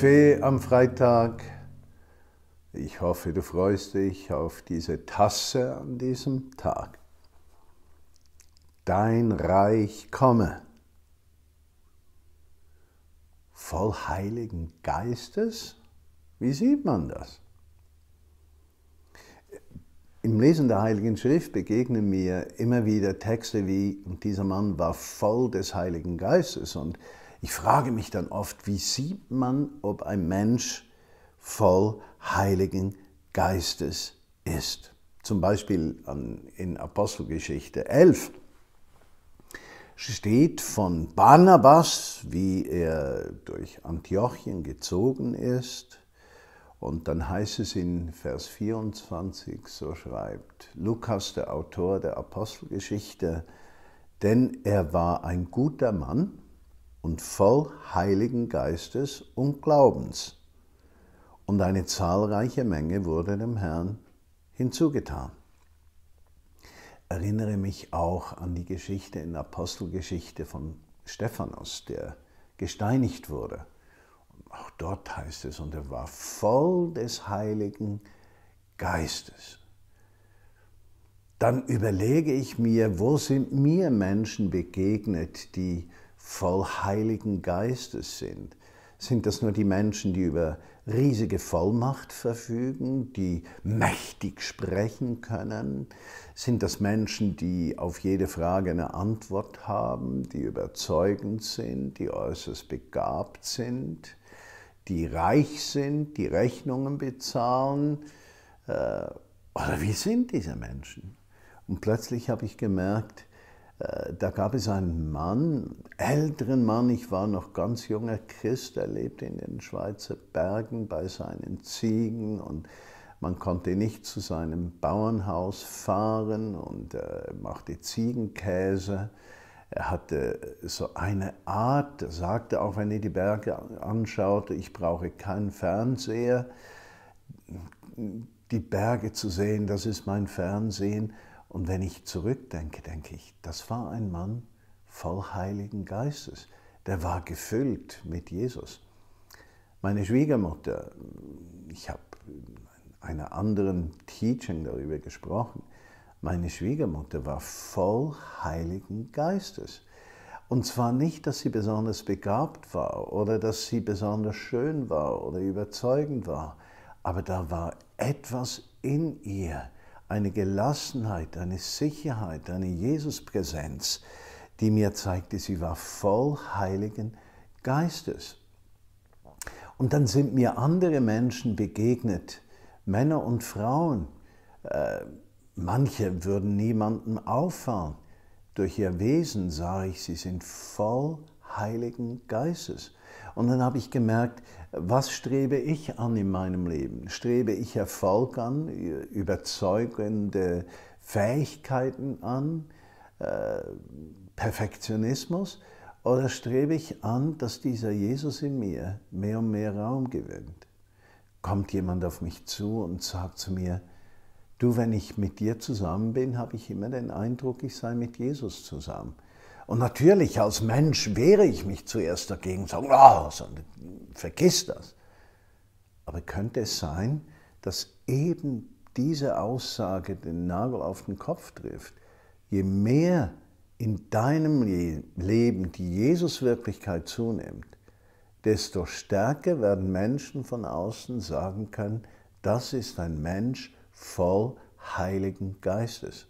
Kaffee am Freitag. Ich hoffe, du freust dich auf diese Tasse an diesem Tag. Dein Reich komme. Voll Heiligen Geistes? Wie sieht man das? Im Lesen der Heiligen Schrift begegnen mir immer wieder Texte wie, dieser Mann war voll des Heiligen Geistes. Und ich frage mich dann oft, wie sieht man, ob ein Mensch voll Heiligen Geistes ist? Zum Beispiel in Apostelgeschichte 11 steht von Barnabas, wie er durch Antiochien gezogen ist und dann heißt es in Vers 24, so schreibt Lukas, der Autor der Apostelgeschichte, denn er war ein guter Mann und voll Heiligen Geistes und Glaubens. Und eine zahlreiche Menge wurde dem Herrn hinzugetan. Erinnere mich auch an die Geschichte in der Apostelgeschichte von Stephanus, der gesteinigt wurde. Auch dort heißt es, und er war voll des Heiligen Geistes. Dann überlege ich mir, wo sind mir Menschen begegnet, die voll Heiligen Geistes sind? Sind das nur die Menschen, die über riesige Vollmacht verfügen, die mächtig sprechen können? Sind das Menschen, die auf jede Frage eine Antwort haben, die überzeugend sind, die äußerst begabt sind? die reich sind, die Rechnungen bezahlen. Äh, oder wie sind diese Menschen? Und plötzlich habe ich gemerkt, da gab es einen Mann, älteren Mann, ich war noch ganz junger Christ, er lebte in den Schweizer Bergen bei seinen Ziegen und man konnte nicht zu seinem Bauernhaus fahren und er machte Ziegenkäse. Er hatte so eine Art, er sagte auch, wenn er die Berge anschaute, ich brauche keinen Fernseher. Die Berge zu sehen, das ist mein Fernsehen. Und wenn ich zurückdenke, denke ich, das war ein Mann voll Heiligen Geistes. Der war gefüllt mit Jesus. Meine Schwiegermutter, ich habe in einer anderen Teaching darüber gesprochen, meine Schwiegermutter war voll Heiligen Geistes. Und zwar nicht, dass sie besonders begabt war oder dass sie besonders schön war oder überzeugend war, aber da war etwas in ihr, eine Gelassenheit, eine Sicherheit, eine Jesuspräsenz, die mir zeigte, sie war voll Heiligen Geistes. Und dann sind mir andere Menschen begegnet, Männer und Frauen, äh, Manche würden niemandem auffallen. Durch ihr Wesen sah ich, sie sind voll Heiligen Geistes. Und dann habe ich gemerkt, was strebe ich an in meinem Leben? Strebe ich Erfolg an, überzeugende Fähigkeiten an, äh, Perfektionismus? Oder strebe ich an, dass dieser Jesus in mir mehr und mehr Raum gewinnt? Kommt jemand auf mich zu und sagt zu mir, Du, wenn ich mit dir zusammen bin, habe ich immer den Eindruck, ich sei mit Jesus zusammen. Und natürlich als Mensch wehre ich mich zuerst dagegen, sage, oh, vergiss das. Aber könnte es sein, dass eben diese Aussage den Nagel auf den Kopf trifft? Je mehr in deinem Leben die Jesus-Wirklichkeit zunimmt, desto stärker werden Menschen von außen sagen können, das ist ein Mensch, voll Heiligen Geistes.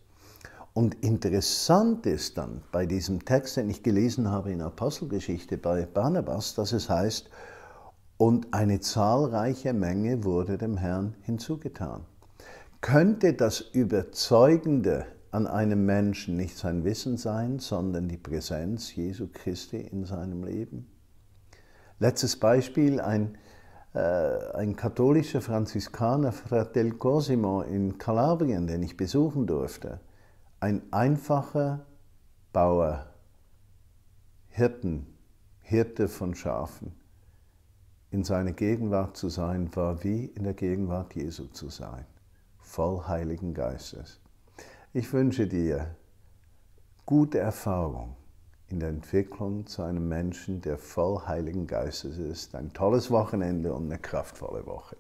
Und interessant ist dann bei diesem Text, den ich gelesen habe in Apostelgeschichte bei Barnabas, dass es heißt, und eine zahlreiche Menge wurde dem Herrn hinzugetan. Könnte das Überzeugende an einem Menschen nicht sein Wissen sein, sondern die Präsenz Jesu Christi in seinem Leben? Letztes Beispiel, ein äh, ein katholischer Franziskaner, Fratel Cosimo in Kalabrien, den ich besuchen durfte. Ein einfacher Bauer, Hirten, Hirte von Schafen. In seiner Gegenwart zu sein, war wie in der Gegenwart Jesu zu sein, voll Heiligen Geistes. Ich wünsche dir gute Erfahrung in der Entwicklung zu einem Menschen, der voll Heiligen Geistes ist. Ein tolles Wochenende und eine kraftvolle Woche.